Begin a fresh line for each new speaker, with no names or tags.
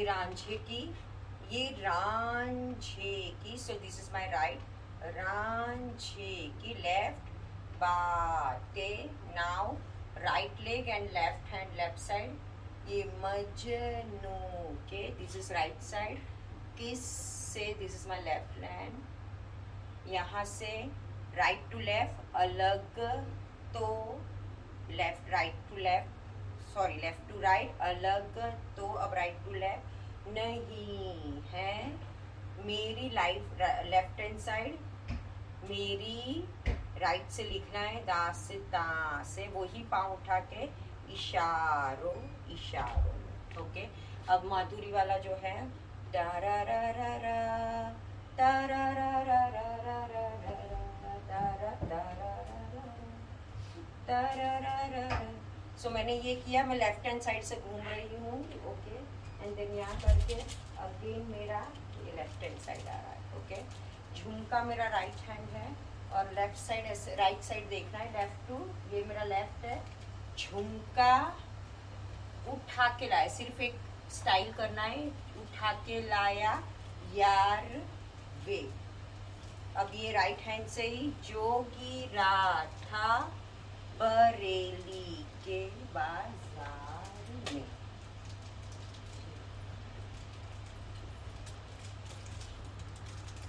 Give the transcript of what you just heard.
ये रांझे की ये रांझे की so this is my right रांझे की लेफ़्ट बाटे now right leg and left hand left side ये मजनू के दिस इज़ राइट साइड किस से this is my left hand यहाँ से राइट टू लेफ़्ट अलग तो left right to left sorry left to right अलग तो अब राइट टू लेफ़्ट नहीं है। मेरी लाइफ लेफ़्ट हैंड साइड मेरी राइट से लिखना है दा से दा से वही पाँव उठा के इशारों इशारों ओके अब माधुरी वाला जो है तारा सो so, मैंने ये किया मैं लेफ़्ट हैंड साइड से घूम रही हूँ ओके एंड देन यहाँ करके अगेन मेरा ये लेफ़्ट हैंड साइड आ रहा है ओके झुमका मेरा राइट हैंड है और लेफ़्ट साइड ऐसे राइट साइड देखना है लेफ़्ट टू ये मेरा लेफ़्ट है। झुमका उठा के लाया सिर्फ़ एक स्टाइल करना है उठा के लाया यार वे। अब ये राइट हैंड से ही जोगी राठा बरेली। के बाद